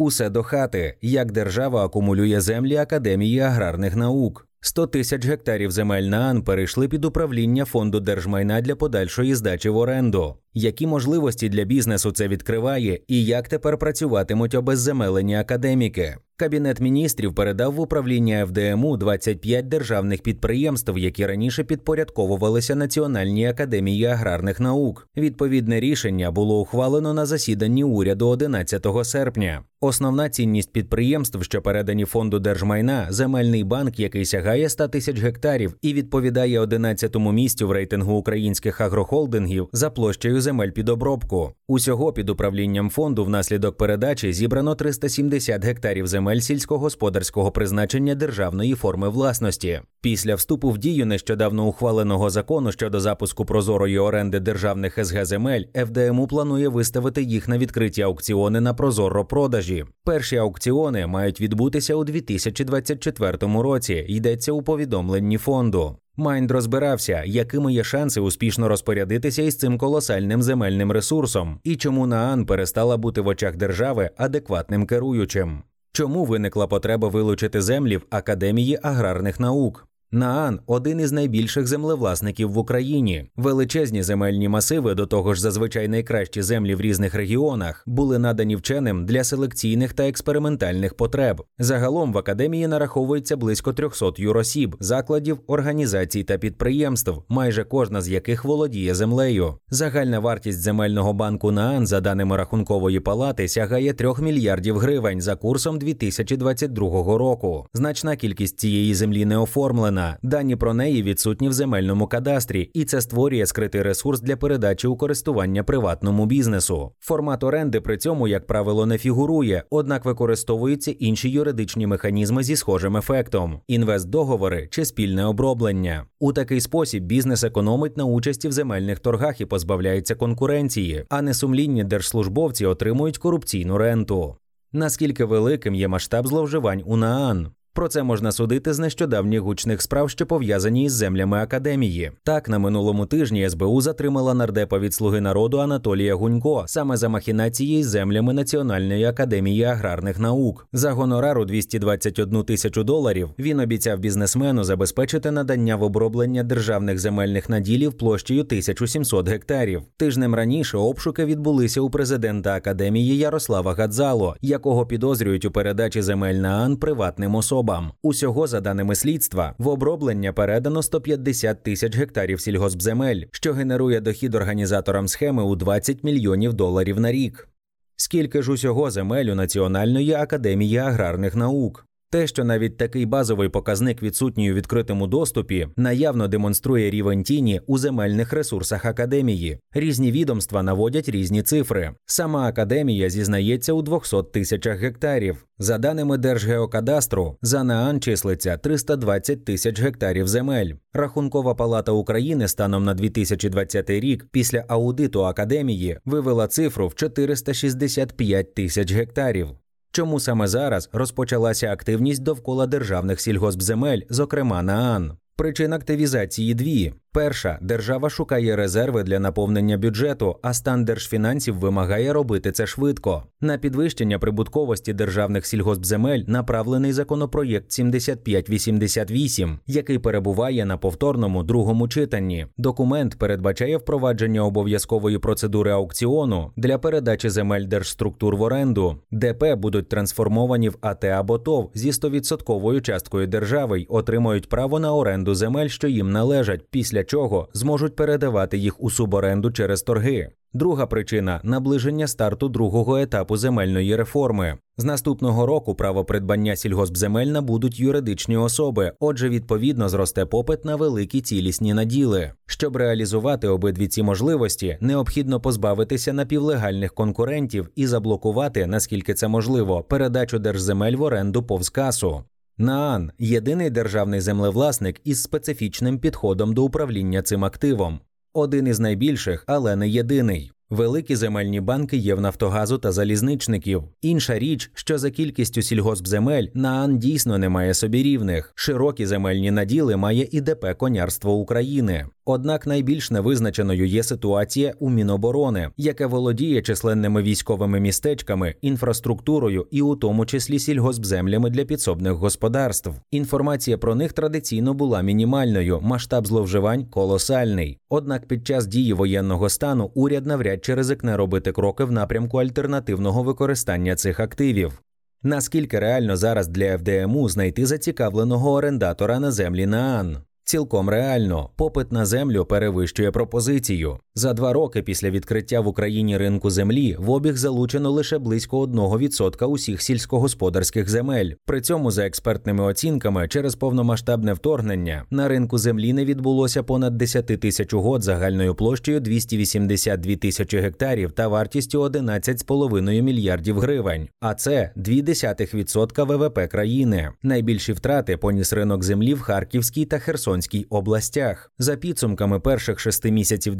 Усе до хати, як держава акумулює землі Академії аграрних наук. 100 тисяч гектарів земель на АН перейшли під управління фонду держмайна для подальшої здачі в оренду. Які можливості для бізнесу це відкриває, і як тепер працюватимуть обезземелені академіки? Кабінет міністрів передав в управління ФДМУ 25 державних підприємств, які раніше підпорядковувалися Національній академії аграрних наук. Відповідне рішення було ухвалено на засіданні уряду 11 серпня. Основна цінність підприємств, що передані фонду держмайна, земельний банк, який сягає 100 тисяч гектарів і відповідає 11-му місцю в рейтингу українських агрохолдингів за площею земель під обробку. Усього під управлінням фонду внаслідок передачі зібрано 370 гектарів земель сільськогосподарського призначення державної форми власності. Після вступу в дію нещодавно ухваленого закону щодо запуску прозорої оренди державних СГ земель ФДМУ планує виставити їх на відкриті аукціони на прозоро продажі. Перші аукціони мають відбутися у 2024 році. Йдеться у повідомленні фонду. Майнд розбирався, якими є шанси успішно розпорядитися із цим колосальним земельним ресурсом, і чому Наан перестала бути в очах держави адекватним керуючим. Чому виникла потреба вилучити землі в Академії аграрних наук? Наан один із найбільших землевласників в Україні. Величезні земельні масиви, до того ж, зазвичай найкращі землі в різних регіонах, були надані вченим для селекційних та експериментальних потреб. Загалом в академії нараховується близько 300 юросіб, закладів, організацій та підприємств, майже кожна з яких володіє землею. Загальна вартість земельного банку Наан, за даними рахункової палати, сягає 3 мільярдів гривень за курсом 2022 року. Значна кількість цієї землі не оформлена вона. Дані про неї відсутні в земельному кадастрі, і це створює скритий ресурс для передачі у користування приватному бізнесу. Формат оренди при цьому, як правило, не фігурує, однак використовуються інші юридичні механізми зі схожим ефектом: інвестдоговори чи спільне оброблення. У такий спосіб бізнес економить на участі в земельних торгах і позбавляється конкуренції, а несумлінні держслужбовці отримують корупційну ренту. Наскільки великим є масштаб зловживань у НААН? Про це можна судити з нещодавніх гучних справ, що пов'язані із землями академії. Так, на минулому тижні СБУ затримала нардепа від слуги народу Анатолія Гунько саме за махінації з землями Національної академії аграрних наук. За гонорару 221 тисячу доларів він обіцяв бізнесмену забезпечити надання в оброблення державних земельних наділів площею 1700 гектарів. Тижнем раніше обшуки відбулися у президента академії Ярослава Гадзало, якого підозрюють у передачі земель на АН приватним особам особам. Усього, за даними слідства, в оброблення передано 150 тисяч гектарів сільгоспземель, що генерує дохід організаторам схеми у 20 мільйонів доларів на рік. Скільки ж усього земель у Національної академії аграрних наук? Те, що навіть такий базовий показник відсутній у відкритому доступі, наявно демонструє рівень тіні у земельних ресурсах академії. Різні відомства наводять різні цифри. Сама академія зізнається у 200 тисячах гектарів. За даними Держгеокадастру, за НААН числиться 320 тисяч гектарів земель. Рахункова палата України станом на 2020 рік після аудиту академії вивела цифру в 465 тисяч гектарів. Чому саме зараз розпочалася активність довкола державних сільгоспземель, зокрема на АН? Причин активізації дві: Перша держава шукає резерви для наповнення бюджету, а стан держфінансів вимагає робити це швидко. На підвищення прибутковості державних сільгоспземель направлений законопроєкт 7588, який перебуває на повторному другому читанні. Документ передбачає впровадження обов'язкової процедури аукціону для передачі земель держструктур в оренду. ДП будуть трансформовані в АТ або ТОВ зі 100% часткою держави й отримають право на оренду земель, що їм належать після після чого зможуть передавати їх у суборенду через торги. Друга причина наближення старту другого етапу земельної реформи. З наступного року право придбання сільгоспземель набудуть юридичні особи, отже, відповідно зросте попит на великі цілісні наділи. Щоб реалізувати обидві ці можливості, необхідно позбавитися напівлегальних конкурентів і заблокувати, наскільки це можливо, передачу держземель в оренду повз касу. Наан єдиний державний землевласник із специфічним підходом до управління цим активом, один із найбільших, але не єдиний. Великі земельні банки є в Нафтогазу та залізничників. Інша річ, що за кількістю сільгоспземель Наан дійсно не має собі рівних. Широкі земельні наділи має і ДП Конярство України. Однак найбільш невизначеною є ситуація у Міноборони, яке володіє численними військовими містечками, інфраструктурою і у тому числі сільгоспземлями для підсобних господарств. Інформація про них традиційно була мінімальною, масштаб зловживань колосальний. Однак під час дії воєнного стану уряд навряд чи ризикне робити кроки в напрямку альтернативного використання цих активів. Наскільки реально зараз для ФДМУ знайти зацікавленого орендатора на землі НААН? Цілком реально, попит на землю перевищує пропозицію. За два роки після відкриття в Україні ринку землі в обіг залучено лише близько 1% усіх сільськогосподарських земель. При цьому, за експертними оцінками, через повномасштабне вторгнення на ринку землі не відбулося понад 10 тисяч угод загальною площею 282 тисячі гектарів та вартістю 11,5 мільярдів гривень. А це 0,2% ВВП країни. Найбільші втрати поніс ринок землі в Харківській та Херсонській областях. За підсумками перших шести місяців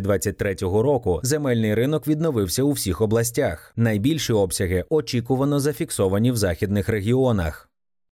2023 року земельний ринок відновився у всіх областях. Найбільші обсяги очікувано зафіксовані в західних регіонах.